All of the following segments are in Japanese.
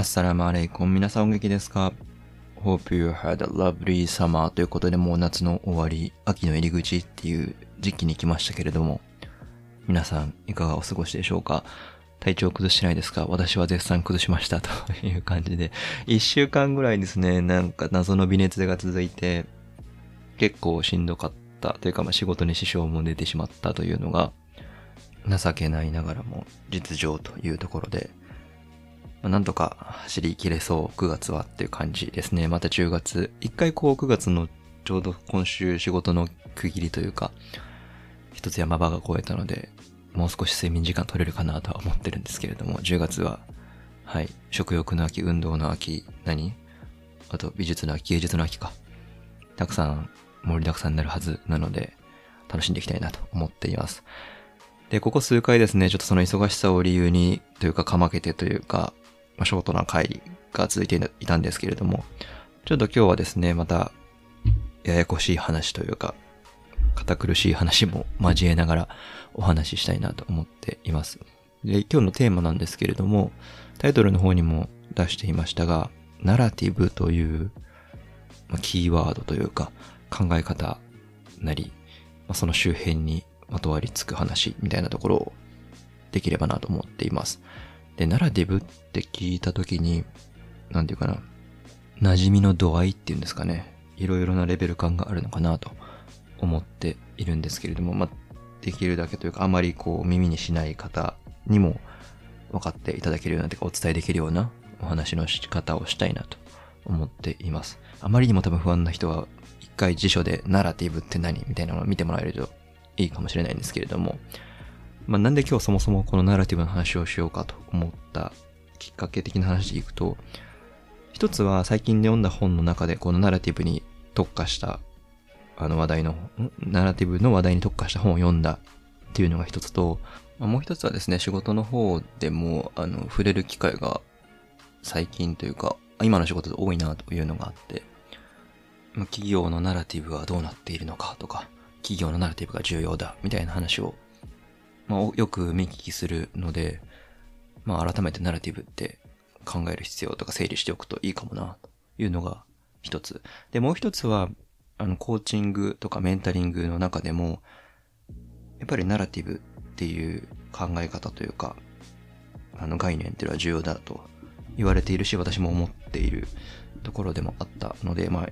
アッサラムアレイコン。皆さんお元気ですか ?Hope you had a lovely summer ということでもう夏の終わり、秋の入り口っていう時期に来ましたけれども、皆さんいかがお過ごしでしょうか?体調崩してないですか?私は絶賛崩しましたという感じで、一週間ぐらいですね、なんか謎の微熱が続いて、結構しんどかったというか、まあ、仕事に支障も出てしまったというのが、情けないながらも実情というところで、まあ、なんとか走り切れそう9月はっていう感じですね。また10月。一回こう9月のちょうど今週仕事の区切りというか、一つ山場が越えたので、もう少し睡眠時間取れるかなとは思ってるんですけれども、10月は、はい、食欲の秋、運動の秋、何？あと美術の秋、芸術の秋か。たくさん盛りだくさんになるはずなので、楽しんでいきたいなと思っています。で、ここ数回ですね、ちょっとその忙しさを理由に、というかかまけてというか、まあ、ショートな回が続いていたんですけれども、ちょっと今日はですね、また、ややこしい話というか、堅苦しい話も交えながらお話ししたいなと思っています。で、今日のテーマなんですけれども、タイトルの方にも出していましたが、ナラティブという、まあ、キーワードというか考え方なり、まあ、その周辺にまとわりつく話みたいなところをできればなと思っています。で、ナラティブって聞いたときに、なんていうかな、馴染みの度合いっていうんですかね。いろいろなレベル感があるのかなと思っているんですけれども、まあ、できるだけというか、あまりこう耳にしない方にも分かっていただけるような、というかお伝えできるようなお話の仕方をしたいなと思っています。あまりにも多分不安な人は、一回辞書でナラティブって何？みたいなのを見てもらえるといいかもしれないんですけれども、まあ、なんで今日そもそもこのナラティブの話をしようかと思ったきっかけ的な話でいくと、一つは最近読んだ本の中でこのナラティブに特化したあの話題の、ナラティブの話題に特化した本を読んだっていうのが一つと、ま、もう一つはですね、仕事の方でも、あの、触れる機会が最近というか、今の仕事で多いなというのがあって、企業のナラティブはどうなっているのかとか、企業のナラティブが重要だみたいな話を、まあ、よく見聞きするので、まあ、改めてナラティブって考える必要とか整理しておくといいかもなというのが一つ。で、もう一つは、あの、コーチングとかメンタリングの中でも、やっぱりナラティブっていう考え方というか、あの概念っていうのは重要だと言われているし、私も思っているところでもあったので、まあ、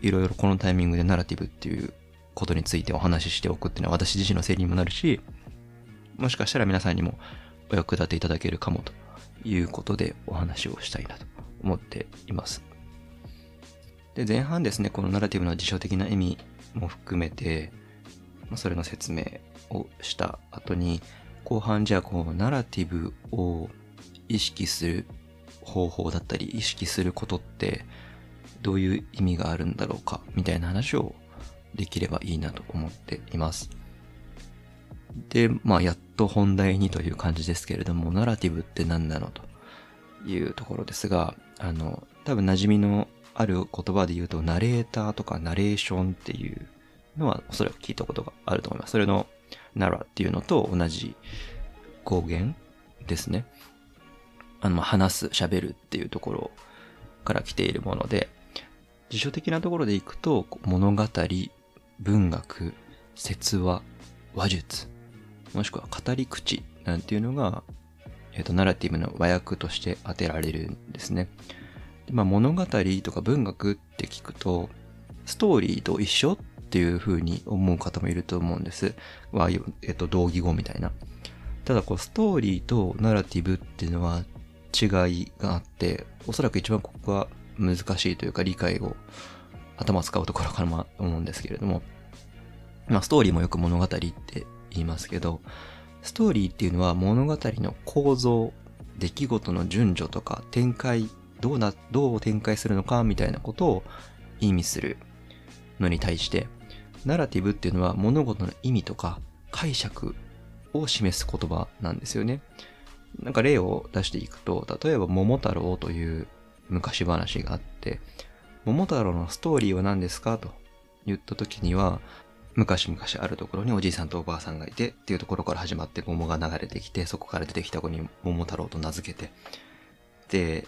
いろいろこのタイミングでナラティブっていうことについてお話ししておくっていうのは私自身の整理にもなるし、もしかしたら皆さんにもお役立ていただけるかもということでお話をしたいなと思っています。で、前半ですね、このナラティブの辞書的な意味も含めて、ま、それの説明をした後に、後半じゃあこのナラティブを意識する方法だったり、意識することってどういう意味があるんだろうか、みたいな話をできればいいなと思っています。で、まあ、やっと本題にという感じですけれども、ナラティブって何なのというところですが、あの、多分馴染みのある言葉で言うと、ナレーターとかナレーションっていうのはおそらく聞いたことがあると思います。それのナラっていうのと同じ語源ですね。あの、話す、喋るっていうところから来ているもので、辞書的なところでいくと、物語、文学、説話、話術、もしくは語り口なんていうのが、えっ、ー、と、ナラティブの和訳として当てられるんですね。でまあ、物語とか文学って聞くと、ストーリーと一緒っていう風に思う方もいると思うんです。は、えっと、同義語みたいな。ただ、こう、ストーリーとナラティブっていうのは違いがあって、おそらく一番ここが難しいというか理解を頭使うところかなと思うんですけれども、まあ、ストーリーもよく物語って言いますけど、ストーリーっていうのは物語の構造、出来事の順序とか展開どうな、どう展開するのかみたいなことを意味するのに対して、ナラティブっていうのは物事の意味とか解釈を示す言葉なんですよね。なんか例を出していくと、例えば桃太郎という昔話があって、桃太郎のストーリーは何ですか？と言った時には、昔々あるところにおじいさんとおばあさんがいてっていうところから始まって桃が流れてきて、そこから出てきた子に桃太郎と名付けて、で、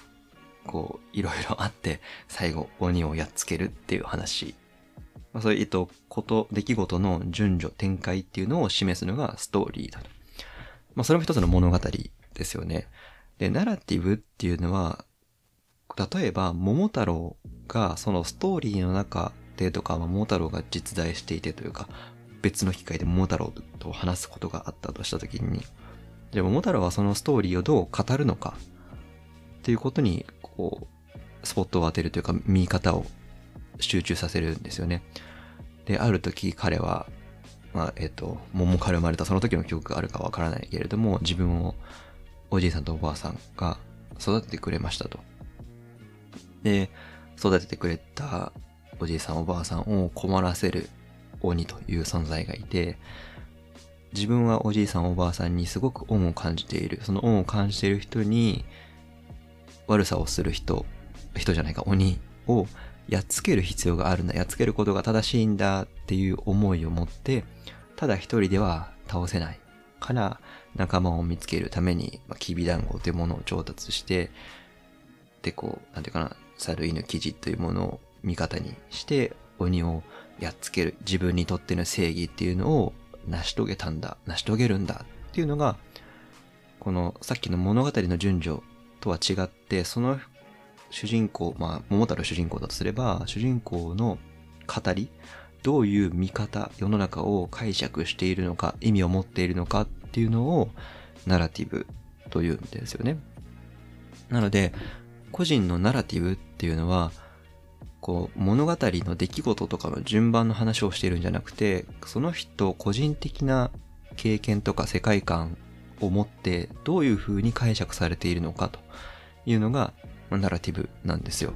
こう、いろいろあって、最後、鬼をやっつけるっていう話。まあ、そういう、えっと、こと、出来事の順序、展開っていうのを示すのがストーリーだと。まあ、それも一つの物語ですよね。で、ナラティブっていうのは、例えば、桃太郎がそのストーリーの中とか、まあ、桃太郎が実在していてというか、別の機会で桃太郎と話すことがあったとしたときに、じゃあ桃太郎はそのストーリーをどう語るのかっていうことに、こう、スポットを当てるというか、見方を集中させるんですよね。で、ある時彼は、まあ、えっ、ー、と、桃から生まれたその時の記憶があるかわからないけれども、自分をおじいさんとおばあさんが育ててくれましたと。で、育ててくれたおじいさんおばあさんを困らせる鬼という存在がいて、自分はおじいさんおばあさんにすごく恩を感じている。その恩を感じている人に悪さをする人、人じゃないか、鬼をやっつける必要があるんだ。やっつけることが正しいんだっていう思いを持って、ただ一人では倒せないから仲間を見つけるために、まあ、きび団子というものを調達して、で、こう、なんていうかな、猿犬記事というものを味方にして、鬼をやっつける。自分にとっての正義っていうのを成し遂げたんだ。成し遂げるんだっていうのが、このさっきの物語の順序とは違って、その主人公、まあ、桃太郎主人公だとすれば、主人公の語り、どういう見方、世の中を解釈しているのか、意味を持っているのかっていうのを、ナラティブというんですよね。なので、個人のナラティブっていうのは、こう、物語の出来事とかの順番の話をしているんじゃなくて、その人個人的な経験とか世界観を持ってどういう風に解釈されているのかというのが、ナラティブなんですよ。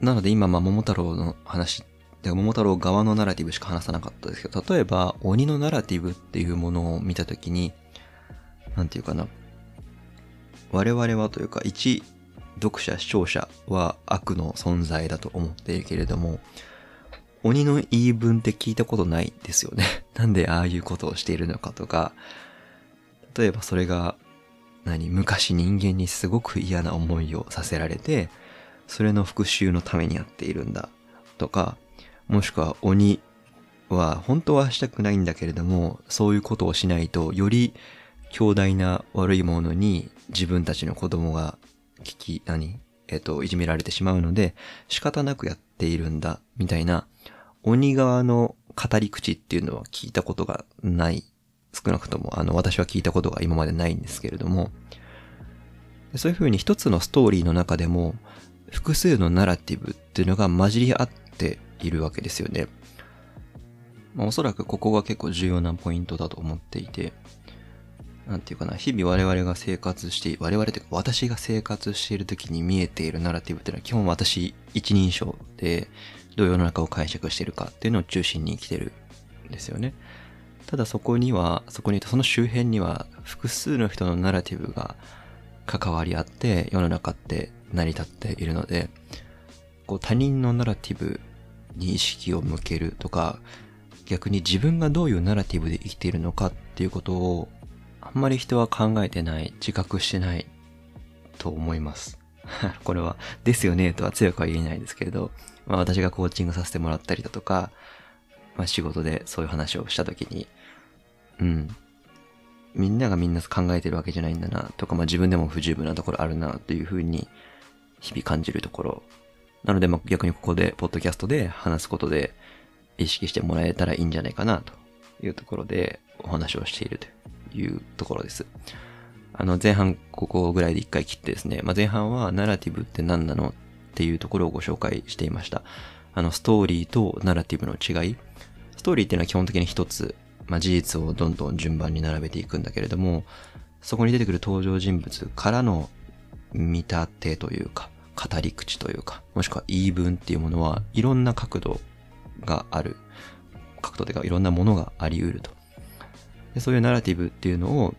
なので今、まあ、桃太郎の話、で桃太郎側のナラティブしか話さなかったですけど、例えば、鬼のナラティブっていうものを見たときに、なんていうかな、我々はというか、一読者、視聴者は悪の存在だと思っているけれども、鬼の言い分って聞いたことないですよね。なんでああいうことをしているのかとか、例えばそれが、何、昔人間にすごく嫌な思いをさせられて、それの復讐のためにやっているんだ。とか、もしくは鬼は本当はしたくないんだけれども、そういうことをしないと、より強大な悪いものに自分たちの子供が聞き、何？えっ、と、いじめられてしまうので、仕方なくやっているんだ、みたいな、鬼側の語り口っていうのは聞いたことがない。少なくとも、あの、私は聞いたことが今までないんですけれども、そういう風に一つのストーリーの中でも、複数のナラティブっていうのが混じり合っているわけですよね。まあ、おそらくここが結構重要なポイントだと思っていて、なんていうかな、日々我々が生活して、我々というか私が生活している時に見えているナラティブっていうのは基本私一人称で、どう世の中を解釈しているかっていうのを中心に生きてるんですよね。ただそこには、そこにその周辺には複数の人のナラティブが関わり合って世の中って成り立っているので、こう他人のナラティブに意識を向けるとか、逆に自分がどういうナラティブで生きているのかっていうことをあんまり人は考えてない、自覚してないと思います。これは、ですよねとは強くは言えないですけれど、まあ私がコーチングさせてもらったりだとか、まあ仕事でそういう話をしたときに、うん。みんながみんな考えてるわけじゃないんだな、とか、まあ自分でも不十分なところあるな、というふうに日々感じるところ。なので、まあ逆にここで、ポッドキャストで話すことで意識してもらえたらいいんじゃないかな、というところでお話をしているというところです。あの、前半ここぐらいで一回切ってですね、まあ、前半はナラティブって何なのっていうところをご紹介していました。あの、ストーリーとナラティブの違い。ストーリーっていうのは基本的に一つ、まあ、事実をどんどん順番に並べていくんだけれども、そこに出てくる登場人物からの見立てというか、語り口というか、もしくは言い分っていうものはいろんな角度がある。角度というかいろんなものがあり得ると。でそういうナラティブっていうのを、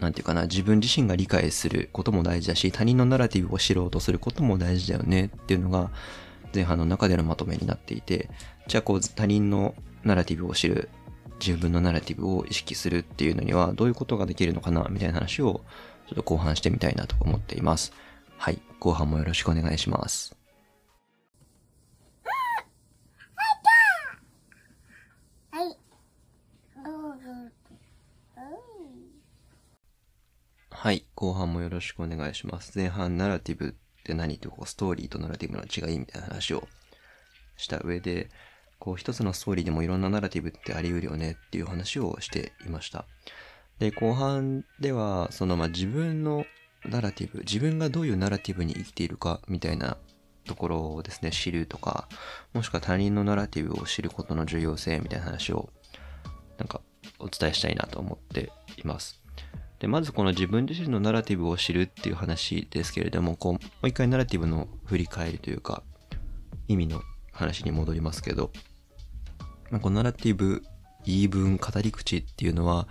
なんていうかな、自分自身が理解することも大事だし、他人のナラティブを知ろうとすることも大事だよねっていうのが、前半の中でのまとめになっていて、じゃあこう他人のナラティブを知る、自分のナラティブを意識するっていうのにはどういうことができるのかなみたいな話をちょっと後半してみたいなと思っています。はい、後半もよろしくお願いします。はい。どうぞ。はい。はい、後半もよろしくお願いします。前半ナラティブって何とこうストーリーとナラティブの違いみたいな話をした上で、こう一つのストーリーでもいろんなナラティブってあり得るよねっていう話をしていました。で、後半では、そのま自分のナラティブ、自分がどういうナラティブに生きているかみたいなところをですね、知るとか、もしくは他人のナラティブを知ることの重要性みたいな話を、なんかお伝えしたいなと思っています。で、まずこの自分自身のナラティブを知るっていう話ですけれども、こう、もう一回ナラティブの振り返りというか、意味の話に戻りますけど、まあ、このナラティブ、言い分、語り口っていうのは、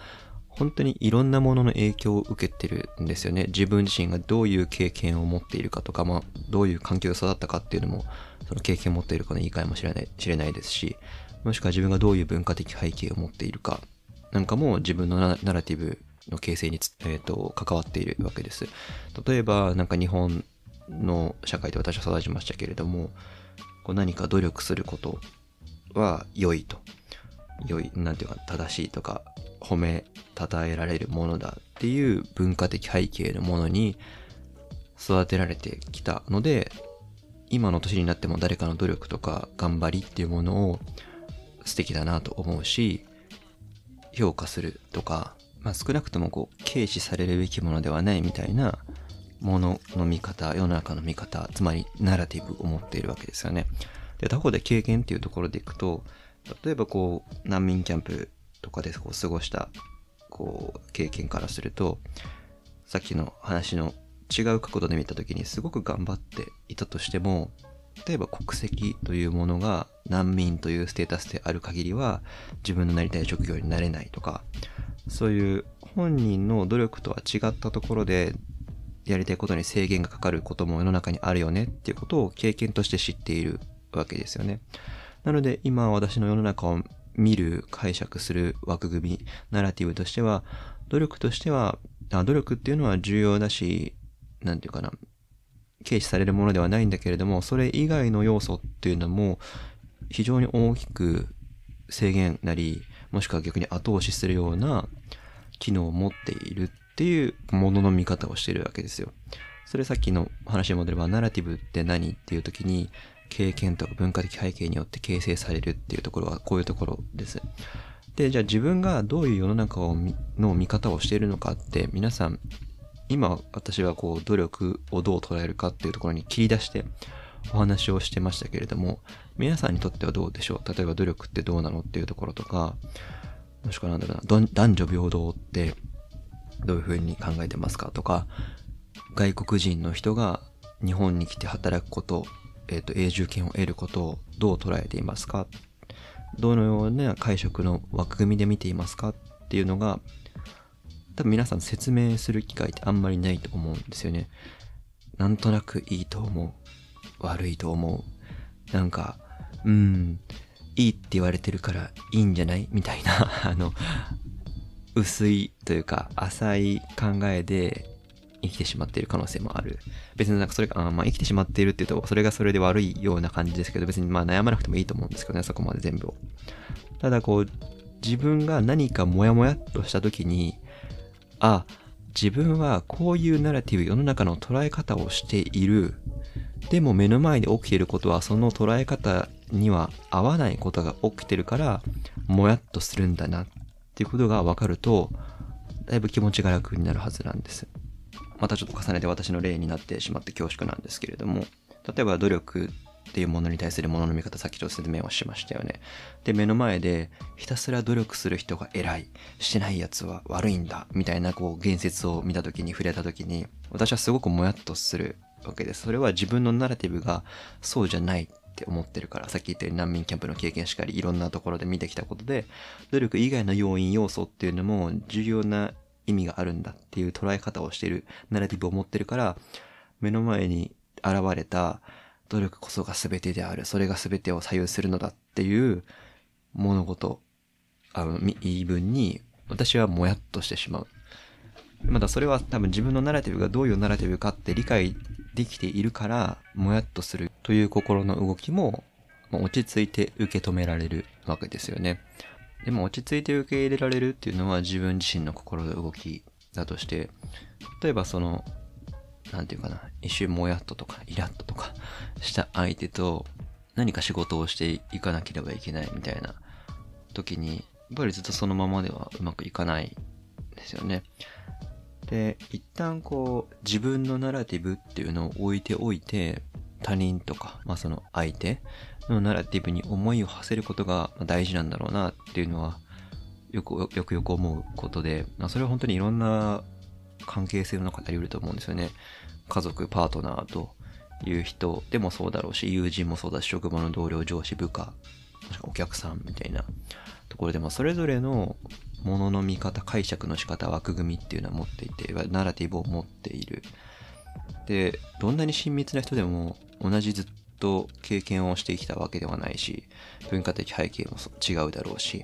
本当にいろんなものの影響を受けてるんですよね。自分自身がどういう経験を持っているかとか、まあ、どういう環境で育ったかっていうのも、その経験を持っているかの言い換えもしれない、知れないですし、もしくは自分がどういう文化的背景を持っているか、なんかも自分のナナラティブの形成につ、えー、と関わっているわけです。例えば、なんか日本の社会で私は育ちましたけれども、こう何か努力することは良いと。良い、なんていうか、正しいとか、褒め、称えられるものだっていう文化的背景のものに育てられてきたので、今の年になっても誰かの努力とか頑張りっていうものを素敵だなと思うし、評価するとか、まあ少なくともこう、軽視されるべきものではないみたいなものの見方、世の中の見方、つまりナラティブを持っているわけですよね。で、他方で経験っていうところでいくと、例えばこう、難民キャンプとかでこう過ごした、こう、経験からすると、さっきの話の違う角度で見た時にすごく頑張っていたとしても、例えば国籍というものが難民というステータスである限りは自分のなりたい職業になれないとか、そういう本人の努力とは違ったところでやりたいことに制限がかかることも世の中にあるよねっていうことを経験として知っているわけですよね。なので今私の世の中を見る、解釈する枠組み、ナラティブとしては、努力としては、あ努力っていうのは重要だし、なんていうかな、軽視されるものではないんだけれども、それ以外の要素っていうのも非常に大きく制限なり、もしくは逆に後押しするような機能を持っているっていうものの見方をしているわけですよ。それさっきの話に戻れば、ナラティブって何っていう時に、経験とか文化的背景によって形成されるっていうところはこういうところです。で、じゃあ自分がどういう世の中をの見方をしているのかって皆さん今私はこう努力をどう捉えるかっていうところに切り出してお話をしてましたけれども皆さんにとってはどうでしょう？例えば努力ってどうなのっていうところとかもしくはなんだろうな男女平等ってどういうふうに考えてますかとか外国人の人が日本に来て働くことえっ、と、永住権を得ることをどう捉えていますか？どのような解釈の枠組みで見ていますか？っていうのが、多分皆さん説明する機会ってあんまりないと思うんですよね。なんとなくいいと思う。悪いと思う。なんか、うん、いいって言われてるからいいんじゃない？みたいな、あの、薄いというか浅い考えで生きてしまっている可能性もある。別になんかそれが、あまあ生きてしまっているっていうと、それがそれで悪いような感じですけど、別にまあ悩まなくてもいいと思うんですけどね、そこまで全部を。ただこう、自分が何かモヤモヤっとした時に、あ、自分はこういうナラティブ、世の中の捉え方をしている。でも目の前で起きていることは、その捉え方には合わないことが起きてるから、もやっとするんだなっていうことが分かると、だいぶ気持ちが楽になるはずなんです。またちょっと重ねて私の例になってしまって恐縮なんですけれども、例えば努力っていうものに対するものの見方、さっきと説明をしましたよね。で、目の前でひたすら努力する人が偉い、してない奴は悪いんだ、みたいなこう言説を見た時に触れた時に、私はすごくもやっとするわけです。それは自分のナラティブがそうじゃないって思ってるから、さっき言ったように難民キャンプの経験しかり、いろんなところで見てきたことで、努力以外の要因要素っていうのも重要な意味があるんだっていう捉え方をしているナラティブを持ってるから、目の前に現れた努力こそが全てである。それが全てを左右するのだっていう物事、あの、言い分に私はもやっとしてしまう。まだそれは多分自分のナラティブがどういうナラティブかって理解できているから、もやっとするという心の動きも、落ち着いて受け止められるわけですよね。でも落ち着いて受け入れられるっていうのは自分自身の心の動きだとして、例えばその、なんていうかな、一瞬もやっととかイラッととかした相手と何か仕事をしていかなければいけないみたいな時に、やっぱりずっとそのままではうまくいかないですよね。で、一旦こう自分のナラティブっていうのを置いておいて、他人とか、まあその相手のナラティブに思いを馳せることが大事なんだろうなっていうのは、よくよくよく思うことで、まあそれは本当にいろんな関係性の中であり得ると思うんですよね。家族、パートナーという人でもそうだろうし、友人もそうだし、職場の同僚、上司、部下、もしくはお客さんみたいなところでも、それぞれのものの見方、解釈の仕方、枠組みっていうのは持っていて、ナラティブを持っている。で、どんなに親密な人でも同じずっと経験をしてきたわけではないし、文化的背景も違うだろうし、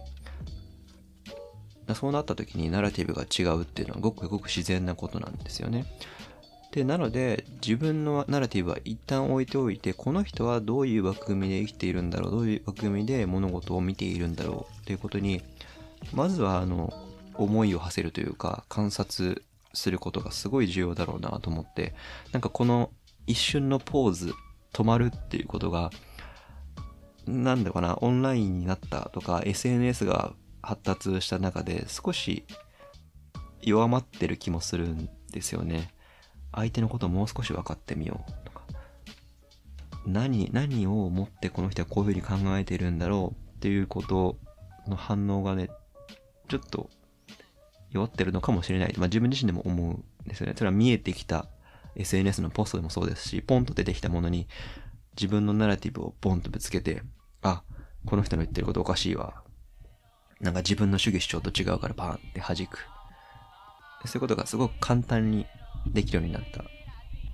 そうなった時にナラティブが違うっていうのはごくごく自然なことなんですよね。で、なので自分のナラティブは一旦置いておいて、この人はどういう枠組みで生きているんだろう、どういう枠組みで物事を見ているんだろうっていうことに、まずはあの、思いを馳せるというか、観察することがすごい重要だろうなと思って、なんかこの一瞬のポーズ、止まるっていうことが、なんだかな、オンラインになったとか、SNS が発達した中で少し弱まってる気もするんですよね。相手のことをもう少し分かってみようとか。何、何を思ってこの人はこういうふうに考えてるんだろうっていうことの反応がね、ちょっと弱ってるのかもしれない。まあ自分自身でも思うんですよね。それは見えてきた SNS のポストでもそうですし、ポンと出てきたものに自分のナラティブをポンとぶつけて、あ、この人の言ってることおかしいわ。なんか自分の主義主張と違うからパーンって弾く。そういうことがすごく簡単にできるようになった。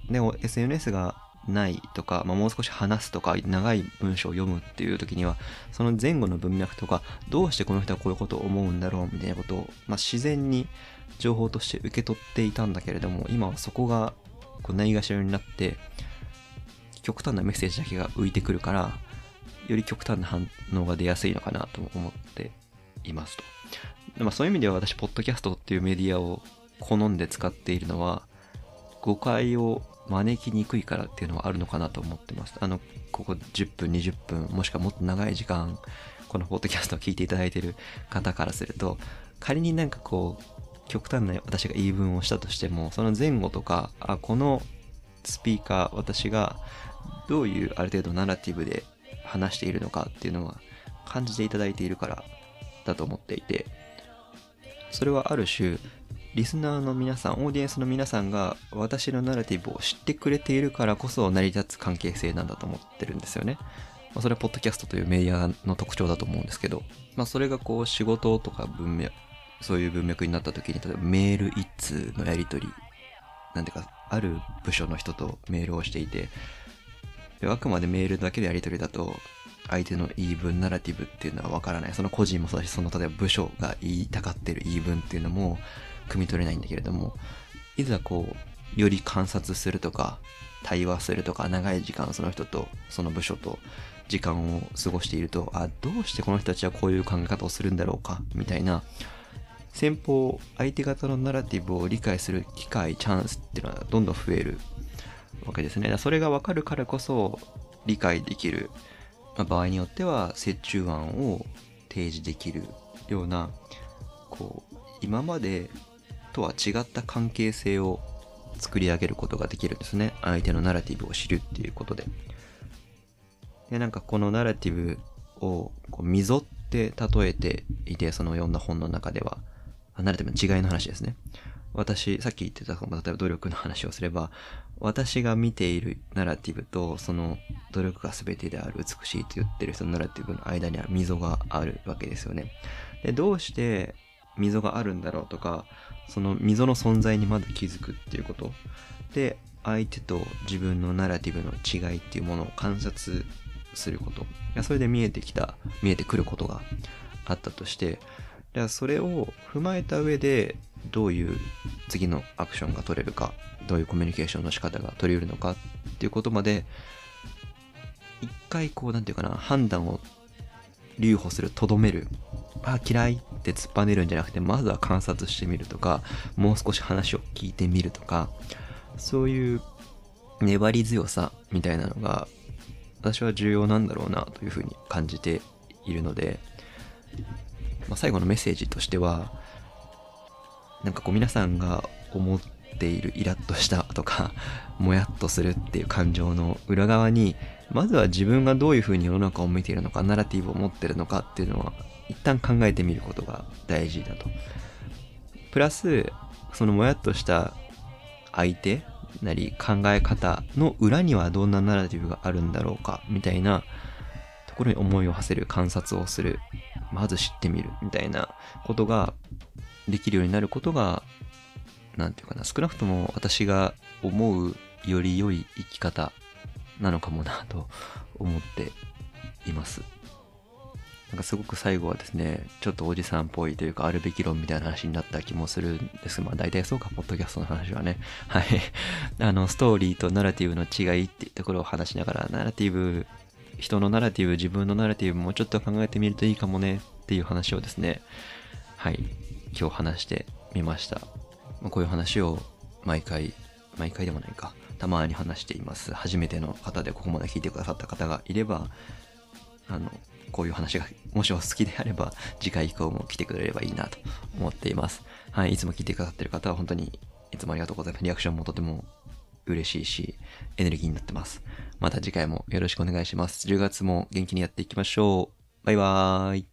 でも SNS がないとか、まあ、もう少し話すとか、長い文章を読むっていう時には、その前後の文脈とか、どうしてこの人はこういうことを思うんだろうみたいなことを、まあ、自然に情報として受け取っていたんだけれども、今はそこがこうないがしろになって、極端なメッセージだけが浮いてくるから、より極端な反応が出やすいのかなと思っていますと。まあ、そういう意味では私、ポッドキャストっていうメディアを好んで使っているのは、誤解を招きにくいからっていうのはあるのかなと思ってます。あの、ここ10分、20分、もしくはもっと長い時間、このポッドキャストを聞いていただいている方からすると、仮になんかこう、極端な私が言い分をしたとしても、その前後とか、あ、このスピーカー、私がどういうある程度ナラティブで話しているのかっていうのは感じていただいているからだと思っていて、それはある種、リスナーの皆さん、オーディエンスの皆さんが私のナラティブを知ってくれているからこそ成り立つ関係性なんだと思ってるんですよね。まあ、それはポッドキャストというメディアの特徴だと思うんですけど、まあそれがこう仕事とか文脈、そういう文脈になった時に、例えばメール一通のやり取り、なんていうか、ある部署の人とメールをしていて、であくまでメールだけでやり取りだと、相手の言い分、ナラティブっていうのはわからない。その個人もそうだし、その例えば部署が言いたがってる言い分っていうのも、汲み取れないんだけれども、いざこう、より観察するとか、対話するとか、長い時間その人と、その部署と時間を過ごしていると、あ、どうしてこの人たちはこういう考え方をするんだろうか、みたいな、先方、相手方のナラティブを理解する機会、チャンスっていうのはどんどん増えるわけですね。それがわかるからこそ理解できる。まあ、場合によっては折衷案を提示できるような、こう、今までとは違った関係性を作り上げることができるんですね。相手のナラティブを知るっていうことで。で、なんかこのナラティブをこう溝って例えていて、その読んだ本の中では、ナラティブの違いの話ですね。私、さっき言ってた、例えば努力の話をすれば、私が見ているナラティブと、その努力が全てである美しいと言ってる人のナラティブの間には溝があるわけですよね。で、どうして溝があるんだろうとか、その溝の存在にまず気づくっていうこと。で、相手と自分のナラティブの違いっていうものを観察すること。いやそれで見えてきた、見えてくることがあったとして、じゃあそれを踏まえた上でどういう次のアクションが取れるか、どういうコミュニケーションの仕方が取り得るのかっていうことまで、一回こう、なんていうかな、判断を留保する、とどめる。あ、嫌いって突っぱねるんじゃなくて、まずは観察してみるとか、もう少し話を聞いてみるとか、そういう粘り強さみたいなのが、私は重要なんだろうなというふうに感じているので、まあ、最後のメッセージとしては、なんかこう皆さんが思っているイラッとしたとか、もやっとするっていう感情の裏側に、まずは自分がどういうふうに世の中を見ているのか、ナラティブを持ってるのかっていうのは、一旦考えてみることが大事だと。プラス、そのもやっとした相手なり考え方の裏にはどんなナラティブがあるんだろうか、みたいなところに思いを馳せる観察をする。まず知ってみるみたいなことができるようになることが、なんていうかな、少なくとも私が思うより良い生き方なのかもなと思っています。なんかすごく最後はですね、ちょっとおじさんっぽいというか、あるべき論みたいな話になった気もするんですまあ大体そうか、ポッドキャストの話はね。はい。あの、ストーリーとナラティブの違いっていうところを話しながら、ナラティブ人のナラティブ、自分のナラティブもちょっと考えてみるといいかもねっていう話をですね、はい、今日話してみました。こういう話を毎回、毎回でもないか、たまに話しています。初めての方でここまで聞いてくださった方がいれば、あの、こういう話がもしお好きであれば、次回以降も来てくれればいいなと思っています。はい、いつも聞いてくださってる方は本当にいつもありがとうございます。リアクションもとても嬉しいし、エネルギーになってます。また次回もよろしくお願いします。10月も元気にやっていきましょう。バイバーイ。